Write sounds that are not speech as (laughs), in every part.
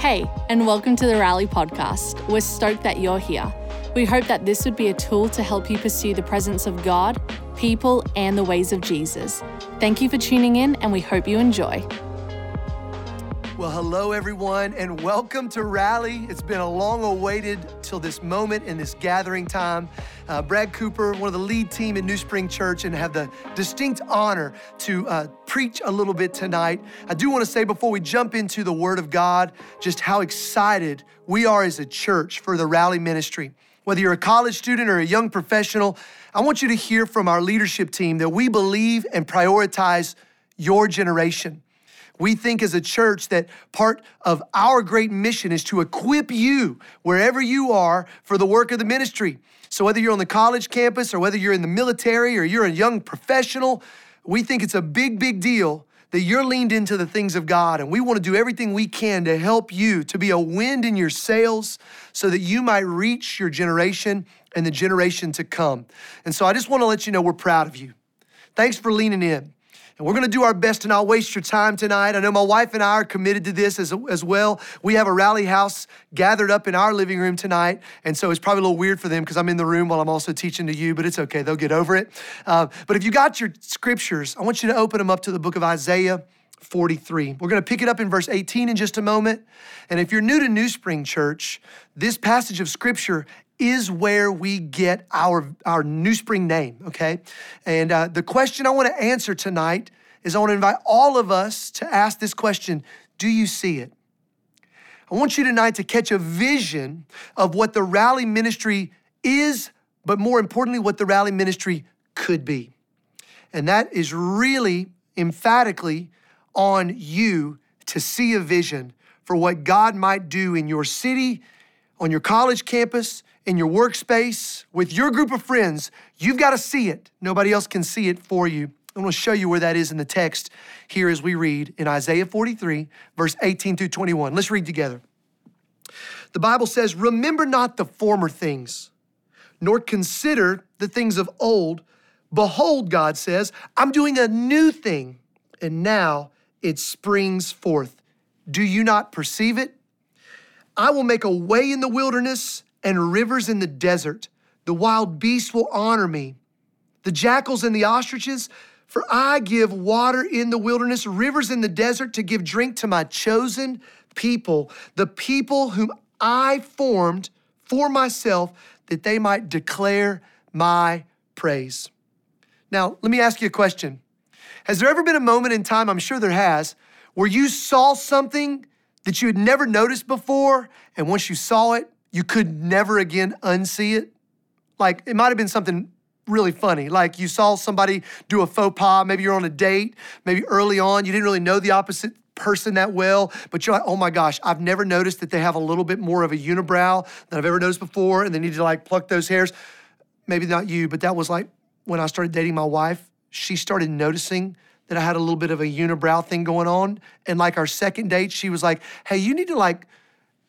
Hey, and welcome to the Rally Podcast. We're stoked that you're here. We hope that this would be a tool to help you pursue the presence of God, people, and the ways of Jesus. Thank you for tuning in, and we hope you enjoy. Well, hello, everyone, and welcome to Rally. It's been a long awaited till this moment in this gathering time. Uh, Brad Cooper, one of the lead team at New Spring Church, and have the distinct honor to uh, preach a little bit tonight. I do want to say before we jump into the Word of God, just how excited we are as a church for the Rally ministry. Whether you're a college student or a young professional, I want you to hear from our leadership team that we believe and prioritize your generation. We think as a church that part of our great mission is to equip you wherever you are for the work of the ministry. So, whether you're on the college campus or whether you're in the military or you're a young professional, we think it's a big, big deal that you're leaned into the things of God. And we want to do everything we can to help you to be a wind in your sails so that you might reach your generation and the generation to come. And so, I just want to let you know we're proud of you. Thanks for leaning in. And we're going to do our best to not waste your time tonight. I know my wife and I are committed to this as, as well. We have a rally house gathered up in our living room tonight. And so it's probably a little weird for them because I'm in the room while I'm also teaching to you, but it's okay. They'll get over it. Uh, but if you got your scriptures, I want you to open them up to the book of Isaiah 43. We're going to pick it up in verse 18 in just a moment. And if you're new to New Spring Church, this passage of scripture is where we get our, our New Spring name, okay? And uh, the question I want to answer tonight is I want to invite all of us to ask this question Do you see it? I want you tonight to catch a vision of what the rally ministry is, but more importantly, what the rally ministry could be. And that is really emphatically on you to see a vision for what God might do in your city, on your college campus, in your workspace, with your group of friends, you've got to see it. Nobody else can see it for you. I'm going to show you where that is in the text here as we read in Isaiah 43, verse 18 through 21. Let's read together. The Bible says, Remember not the former things, nor consider the things of old. Behold, God says, I'm doing a new thing, and now it springs forth. Do you not perceive it? I will make a way in the wilderness and rivers in the desert. The wild beasts will honor me, the jackals and the ostriches. For I give water in the wilderness, rivers in the desert to give drink to my chosen people, the people whom I formed for myself, that they might declare my praise. Now, let me ask you a question. Has there ever been a moment in time, I'm sure there has, where you saw something that you had never noticed before, and once you saw it, you could never again unsee it? Like it might have been something really funny. Like you saw somebody do a faux pas, maybe you're on a date, maybe early on, you didn't really know the opposite person that well, but you're like, oh my gosh, I've never noticed that they have a little bit more of a unibrow than I've ever noticed before, and they need to like pluck those hairs. Maybe not you, but that was like when I started dating my wife, she started noticing that I had a little bit of a unibrow thing going on. And like our second date, she was like, hey, you need to like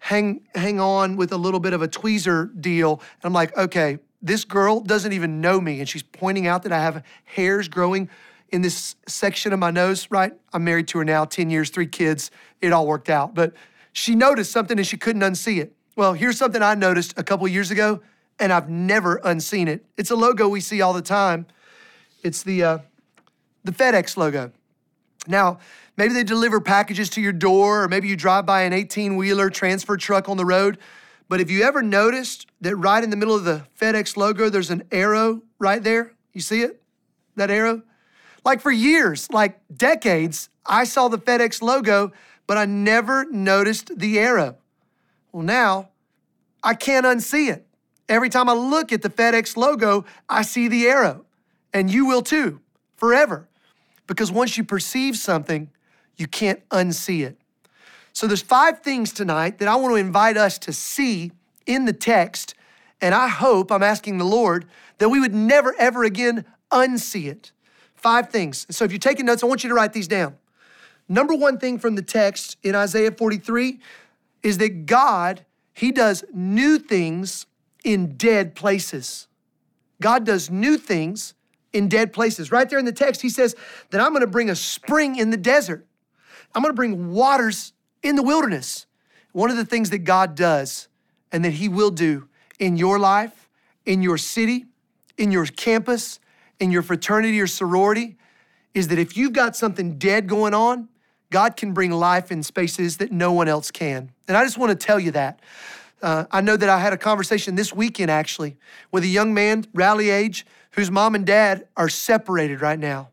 hang hang on with a little bit of a tweezer deal. And I'm like, okay, this girl doesn't even know me, and she's pointing out that I have hairs growing in this section of my nose. Right? I'm married to her now, 10 years, three kids. It all worked out, but she noticed something and she couldn't unsee it. Well, here's something I noticed a couple years ago, and I've never unseen it. It's a logo we see all the time. It's the uh, the FedEx logo. Now, maybe they deliver packages to your door, or maybe you drive by an 18 wheeler transfer truck on the road. But have you ever noticed that right in the middle of the FedEx logo, there's an arrow right there? You see it? That arrow? Like for years, like decades, I saw the FedEx logo, but I never noticed the arrow. Well, now I can't unsee it. Every time I look at the FedEx logo, I see the arrow, and you will too, forever. Because once you perceive something, you can't unsee it. So there's five things tonight that I want to invite us to see in the text, and I hope I'm asking the Lord that we would never ever again unsee it. Five things. So if you're taking notes, I want you to write these down. Number one thing from the text in Isaiah 43 is that God, He does new things in dead places. God does new things in dead places. Right there in the text, he says that I'm going to bring a spring in the desert. I'm going to bring waters in the wilderness. One of the things that God does and that He will do in your life, in your city, in your campus, in your fraternity or sorority is that if you've got something dead going on, God can bring life in spaces that no one else can. And I just want to tell you that. Uh, I know that I had a conversation this weekend actually with a young man, rally age, whose mom and dad are separated right now.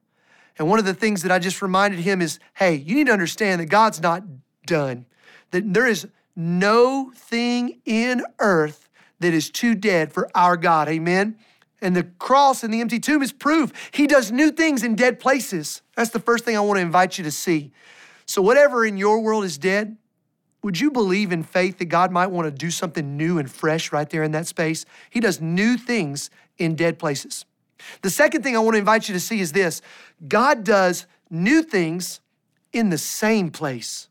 And one of the things that I just reminded him is hey, you need to understand that God's not done, that there is no thing in earth that is too dead for our God. Amen. And the cross and the empty tomb is proof. He does new things in dead places. That's the first thing I want to invite you to see. So, whatever in your world is dead, would you believe in faith that God might want to do something new and fresh right there in that space? He does new things in dead places. The second thing I want to invite you to see is this God does new things in the same place.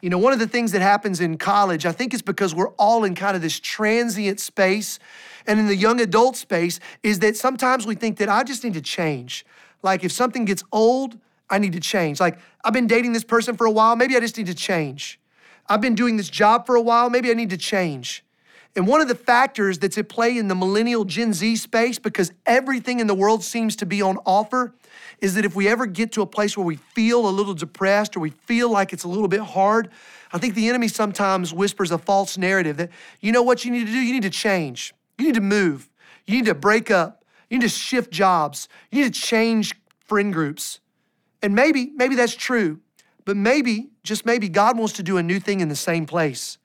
You know, one of the things that happens in college, I think it's because we're all in kind of this transient space and in the young adult space, is that sometimes we think that I just need to change. Like if something gets old, I need to change. Like I've been dating this person for a while, maybe I just need to change. I've been doing this job for a while, maybe I need to change. And one of the factors that's at play in the millennial Gen Z space, because everything in the world seems to be on offer, is that if we ever get to a place where we feel a little depressed or we feel like it's a little bit hard, I think the enemy sometimes whispers a false narrative that, you know what you need to do? You need to change. You need to move. You need to break up. You need to shift jobs. You need to change friend groups. And maybe, maybe that's true, but maybe, just maybe, God wants to do a new thing in the same place.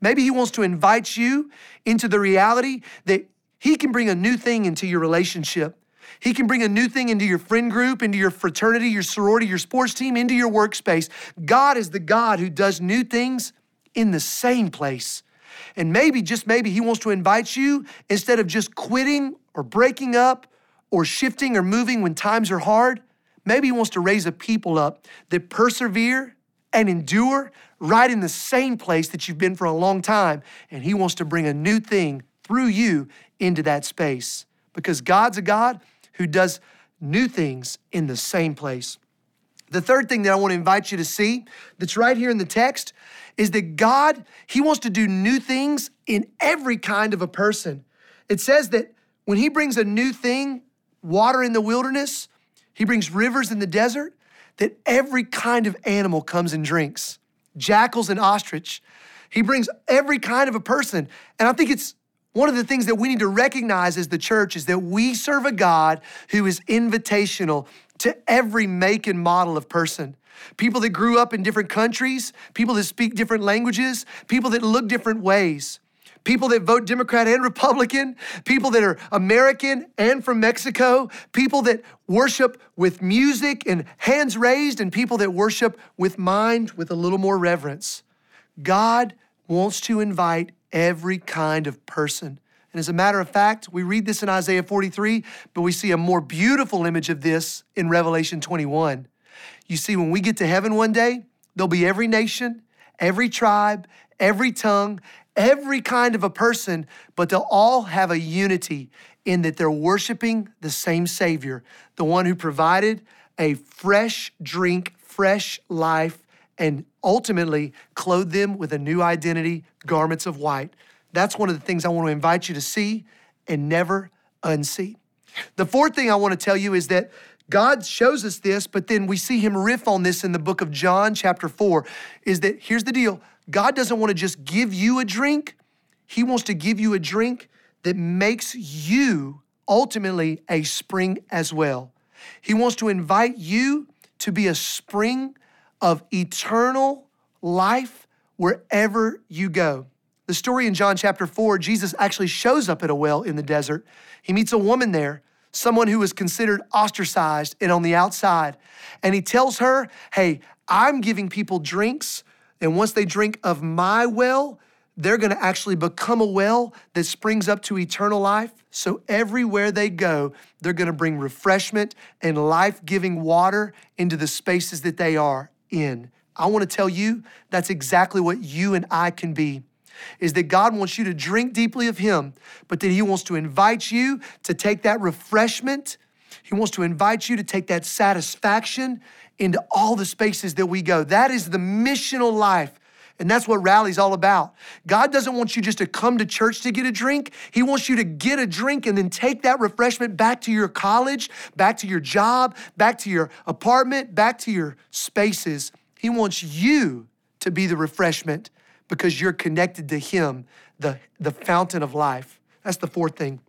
Maybe He wants to invite you into the reality that He can bring a new thing into your relationship. He can bring a new thing into your friend group, into your fraternity, your sorority, your sports team, into your workspace. God is the God who does new things in the same place. And maybe, just maybe, He wants to invite you instead of just quitting or breaking up or shifting or moving when times are hard. Maybe He wants to raise a people up that persevere and endure right in the same place that you've been for a long time. And He wants to bring a new thing through you into that space because God's a God who does new things in the same place. The third thing that I want to invite you to see that's right here in the text is that God, He wants to do new things in every kind of a person. It says that when He brings a new thing, water in the wilderness, He brings rivers in the desert, that every kind of animal comes and drinks jackals and ostrich. He brings every kind of a person. And I think it's one of the things that we need to recognize as the church is that we serve a God who is invitational to every make and model of person. People that grew up in different countries, people that speak different languages, people that look different ways people that vote Democrat and Republican, people that are American and from Mexico, people that worship with music and hands raised, and people that worship with mind with a little more reverence. God wants to invite every kind of person. And as a matter of fact, we read this in Isaiah 43, but we see a more beautiful image of this in Revelation 21. You see, when we get to heaven one day, there'll be every nation, every tribe, every tongue, every kind of a person, but they'll all have a unity in that they're worshiping the same Savior, the one who provided a fresh drink, fresh life, and ultimately clothed them with a new identity, garments of white. That's one of the things I want to invite you to see and never unsee. The fourth thing I want to tell you is that God shows us this, but then we see him riff on this in the book of John, chapter 4. Is that here's the deal God doesn't want to just give you a drink, He wants to give you a drink that makes you ultimately a spring as well. He wants to invite you to be a spring of eternal life wherever you go. The story in John chapter 4, Jesus actually shows up at a well in the desert. He meets a woman there, someone who was considered ostracized and on the outside. And he tells her, Hey, I'm giving people drinks and once they drink of my well, they're going to actually become a well that springs up to eternal life. So everywhere they go, they're going to bring refreshment and life giving water into the spaces that they are in. I want to tell you that's exactly what you and I can be. Is that God wants you to drink deeply of Him, but that He wants to invite you to take that refreshment. He wants to invite you to take that satisfaction into all the spaces that we go. That is the missional life. And that's what rally's all about. God doesn't want you just to come to church to get a drink. He wants you to get a drink and then take that refreshment back to your college, back to your job, back to your apartment, back to your spaces. He wants you to be the refreshment because you're connected to Him, the, the fountain of life. That's the fourth thing.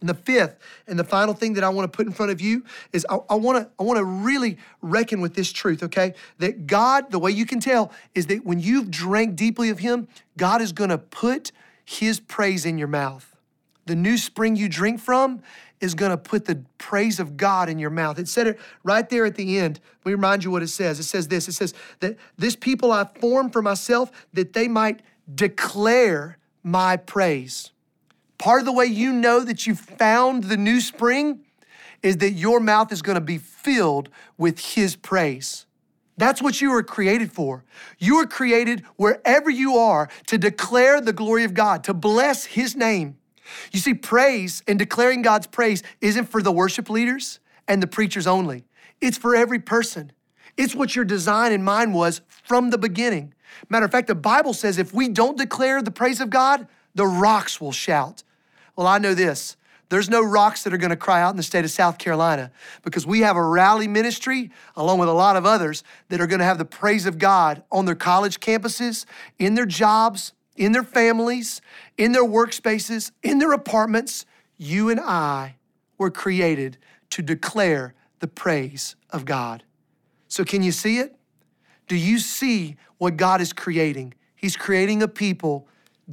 And the fifth and the final thing that I want to put in front of you is I, want to I want to really reckon with this truth, okay? That God, the way you can tell is that when you've drank deeply of Him, God is going to put His praise in your mouth. The new spring you drink from is going to put the praise of God in your mouth. It said it right there at the end. Let me remind you what it says. It says this. It says that this people I formed for myself that they might declare my praise. Part of the way you know that you found the new spring is that your mouth is going to be filled with His praise. That's what you were created for. You were created wherever you are to declare the glory of God, to bless His name. You see, praise and declaring God's praise isn't for the worship leaders and the preachers only, it's for every person. It's what your design and mind was from the beginning. Matter of fact, the Bible says if we don't declare the praise of God, the rocks will shout. Well, I know this. There's no rocks that are going to cry out in the state of South Carolina because we have a rally ministry along with a lot of others that are going to have the praise of God on their college campuses, in their jobs, in their families, in their workspaces, in their apartments. You and I were created to declare the praise of God. So, can you see it? Do you see what God is creating? He's creating a people,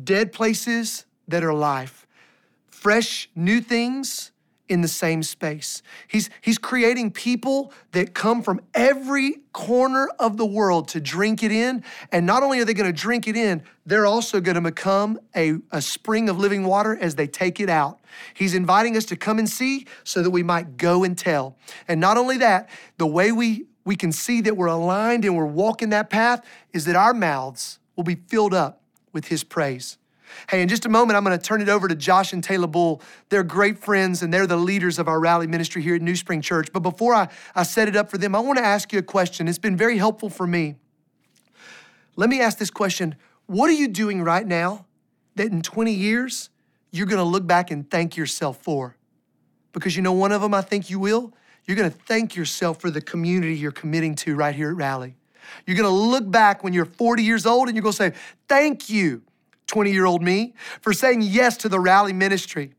dead places that are life fresh new things in the same space. He's, he's creating people that come from every corner of the world to drink it in. And not only are they going to drink it in, they're also going to become a, a spring of living water as they take it out. He's inviting us to come and see so that we might go and tell. And not only that, the way we, we can see that we're aligned and we're walking that path is that our mouths will be filled up with His praise. Hey, in just a moment, I'm going to turn it over to Josh and Taylor Bull. They're great friends and they're the leaders of our rally ministry here at New Spring Church. But before I, I set it up for them, I want to ask you a question. It's been very helpful for me. Let me ask this question What are you doing right now that in 20 years you're going to look back and thank yourself for? Because you know, one of them I think you will. You're going to thank yourself for the community you're committing to right here at Rally. You're going to look back when you're 40 years old and you're going to say, Thank you 20 year old me, for saying yes to the rally ministry.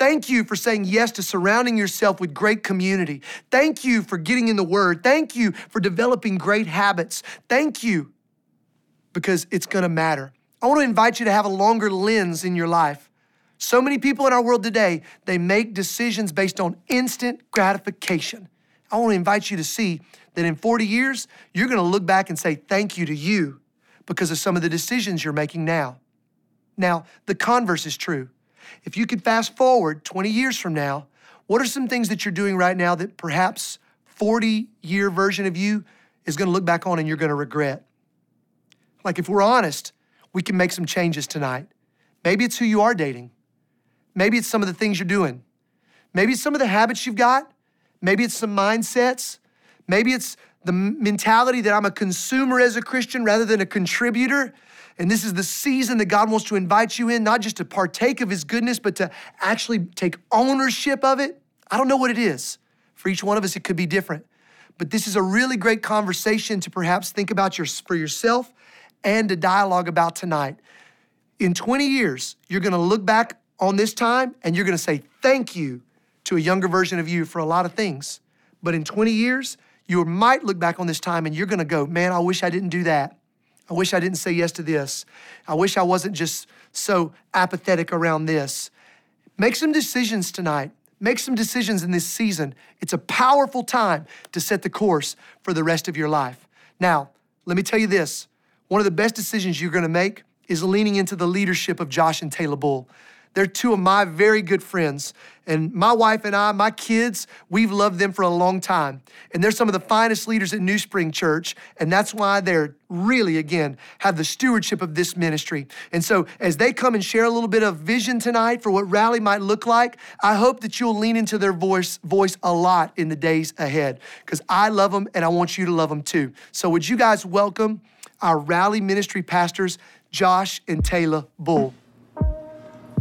Thank you for saying yes to surrounding yourself with great community. Thank you for getting in the Word. Thank you for developing great habits. Thank you because it's going to matter. I want to invite you to have a longer lens in your life. So many people in our world today, they make decisions based on instant gratification. I want to invite you to see that in 40 years, you're going to look back and say thank you to you because of some of the decisions you're making now. Now, the converse is true. If you could fast forward 20 years from now, what are some things that you're doing right now that perhaps 40 year version of you is going to look back on and you're going to regret? Like, if we're honest, we can make some changes tonight. Maybe it's who you are dating. Maybe it's some of the things you're doing. Maybe it's some of the habits you've got. Maybe it's some mindsets. Maybe it's the mentality that I'm a consumer as a Christian rather than a contributor. And this is the season that God wants to invite you in, not just to partake of His goodness, but to actually take ownership of it. I don't know what it is. For each one of us, it could be different. But this is a really great conversation to perhaps think about your, for yourself and to dialogue about tonight. In 20 years, you're gonna look back on this time and you're gonna say thank you to a younger version of you for a lot of things. But in 20 years, you might look back on this time and you're gonna go, man, I wish I didn't do that. I wish I didn't say yes to this. I wish I wasn't just so apathetic around this. Make some decisions tonight. Make some decisions in this season. It's a powerful time to set the course for the rest of your life. Now, let me tell you this one of the best decisions you're gonna make is leaning into the leadership of Josh and Taylor Bull. They're two of my very good friends. And my wife and I, my kids, we've loved them for a long time. And they're some of the finest leaders at New Spring Church. And that's why they're really, again, have the stewardship of this ministry. And so as they come and share a little bit of vision tonight for what rally might look like, I hope that you'll lean into their voice, voice a lot in the days ahead. Because I love them and I want you to love them too. So would you guys welcome our Rally Ministry pastors, Josh and Taylor Bull.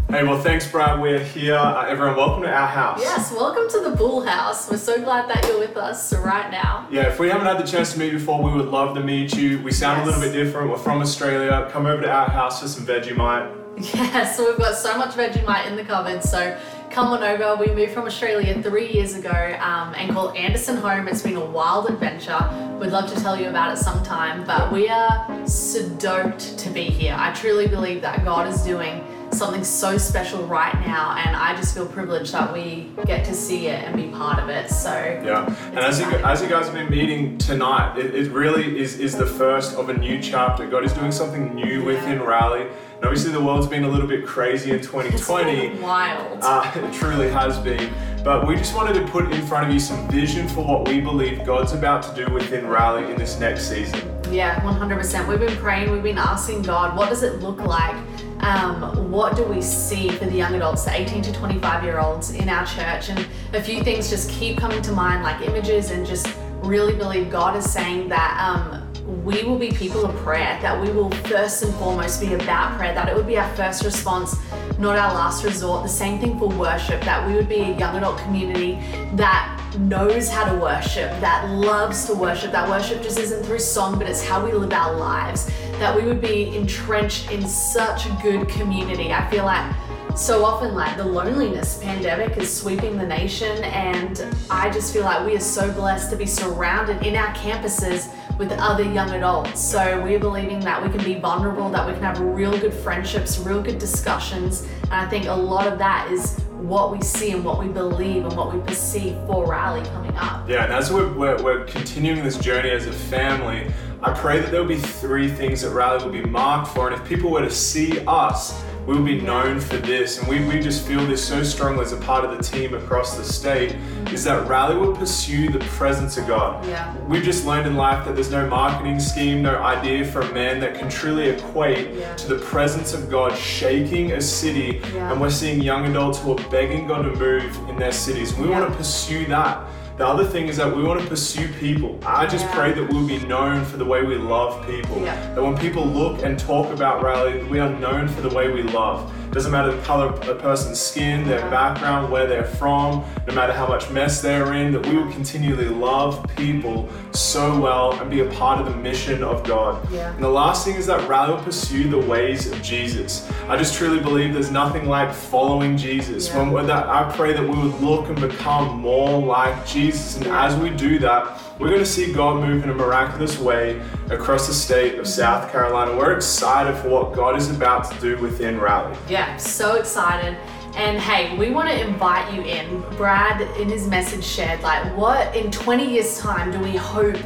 Hey, well, thanks, Brad. We're here. Uh, everyone, welcome to our house. Yes, welcome to the Bull House. We're so glad that you're with us right now. Yeah, if we haven't had the chance to meet before, we would love to meet you. We sound yes. a little bit different. We're from Australia. Come over to our house for some Vegemite. Yeah, so we've got so much Vegemite in the cupboard. So come on over. We moved from Australia three years ago um, and called Anderson home. It's been a wild adventure. We'd love to tell you about it sometime, but we are stoked to be here. I truly believe that God is doing something so special right now and I just feel privileged that we get to see it and be part of it so yeah. And as you, as you guys have been meeting tonight it, it really is is the first of a new chapter. God is doing something new yeah. within Rally and obviously the world's been a little bit crazy in 2020 it's wild. Uh, it truly has been. But we just wanted to put in front of you some vision for what we believe God's about to do within Rally in this next season. Yeah 100% we've been praying we've been asking God what does it look like um, what do we see for the young adults, the 18 to 25 year olds in our church? And a few things just keep coming to mind, like images, and just really believe God is saying that um, we will be people of prayer, that we will first and foremost be about prayer, that it would be our first response, not our last resort. The same thing for worship, that we would be a young adult community that knows how to worship, that loves to worship, that worship just isn't through song, but it's how we live our lives, that we would be entrenched in such a good community. I feel like so often like the loneliness pandemic is sweeping the nation and I just feel like we are so blessed to be surrounded in our campuses with other young adults. So we're believing that we can be vulnerable, that we can have real good friendships, real good discussions. And I think a lot of that is what we see and what we believe and what we perceive for Rally coming up. Yeah, and as we're, we're, we're continuing this journey as a family, I pray that there will be three things that Rally will be marked for. And if people were to see us, we will be known for this. And we, we just feel this so strongly as a part of the team across the state is that Rally will pursue the presence of God. Yeah. We've just learned in life that there's no marketing scheme, no idea for a man that can truly equate yeah. to the presence of God shaking a city. Yeah. And we're seeing young adults who are begging God to move in their cities. We want to pursue that. The other thing is that we want to pursue people. I just yeah. pray that we'll be known for the way we love people. Yeah. That when people look and talk about Rally, we are known for the way we love. Doesn't matter the color of a person's skin, their background, where they're from, no matter how much mess they're in, that we will continually love people so well and be a part of the mission of God. Yeah. And the last thing is that will pursue the ways of Jesus. I just truly believe there's nothing like following Jesus. Yeah. When that, I pray that we would look and become more like Jesus. And as we do that, we're going to see God move in a miraculous way across the state of South Carolina. We're excited for what God is about to do within Rally. Yeah, so excited. And hey, we want to invite you in. Brad, in his message, shared like, what in 20 years' time do we hope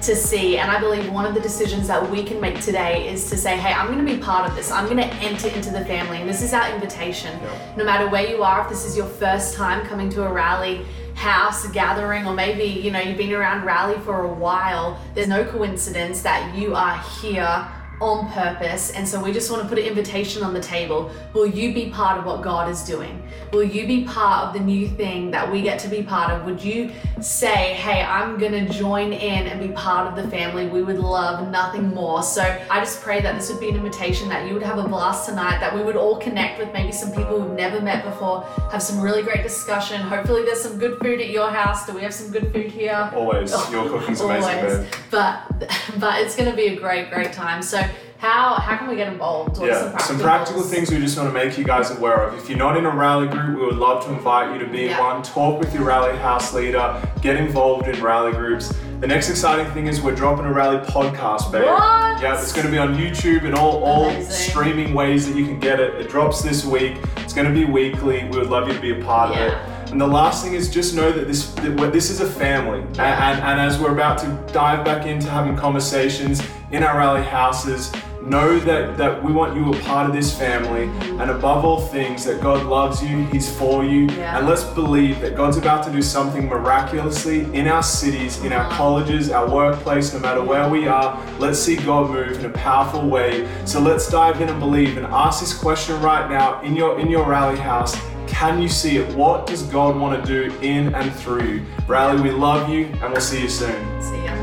to see? And I believe one of the decisions that we can make today is to say, hey, I'm going to be part of this. I'm going to enter into the family. And this is our invitation. No matter where you are, if this is your first time coming to a rally, house gathering or maybe you know you've been around rally for a while there's no coincidence that you are here on purpose. And so we just want to put an invitation on the table. Will you be part of what God is doing? Will you be part of the new thing that we get to be part of? Would you say, hey, I'm going to join in and be part of the family? We would love nothing more. So I just pray that this would be an invitation that you would have a blast tonight, that we would all connect with maybe some people we've never met before, have some really great discussion. Hopefully, there's some good food at your house. Do we have some good food here? Always. Your cooking's amazing, Always. But, (laughs) but it's going to be a great, great time. So how how can we get involved? What yeah, some practical, some practical things we just want to make you guys aware of. If you're not in a rally group, we would love to invite you to be yeah. one. Talk with your rally house leader. Get involved in rally groups. The next exciting thing is we're dropping a rally podcast. What? Yeah, it's going to be on YouTube and all, all streaming ways that you can get it. It drops this week. It's going to be weekly. We would love you to be a part yeah. of it. And the last thing is just know that this that this is a family. And, and, and as we're about to dive back into having conversations in our rally houses, Know that, that we want you a part of this family, and above all things, that God loves you, He's for you. Yeah. And let's believe that God's about to do something miraculously in our cities, in our colleges, our workplace, no matter where we are. Let's see God move in a powerful way. So let's dive in and believe and ask this question right now in your in your rally house. Can you see it? What does God want to do in and through you? Rally, we love you and we'll see you soon. See ya.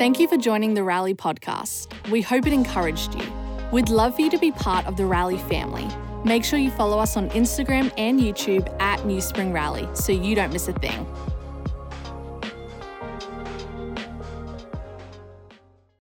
Thank you for joining the Rally podcast. We hope it encouraged you. We'd love for you to be part of the Rally family. Make sure you follow us on Instagram and YouTube at New Spring Rally so you don't miss a thing.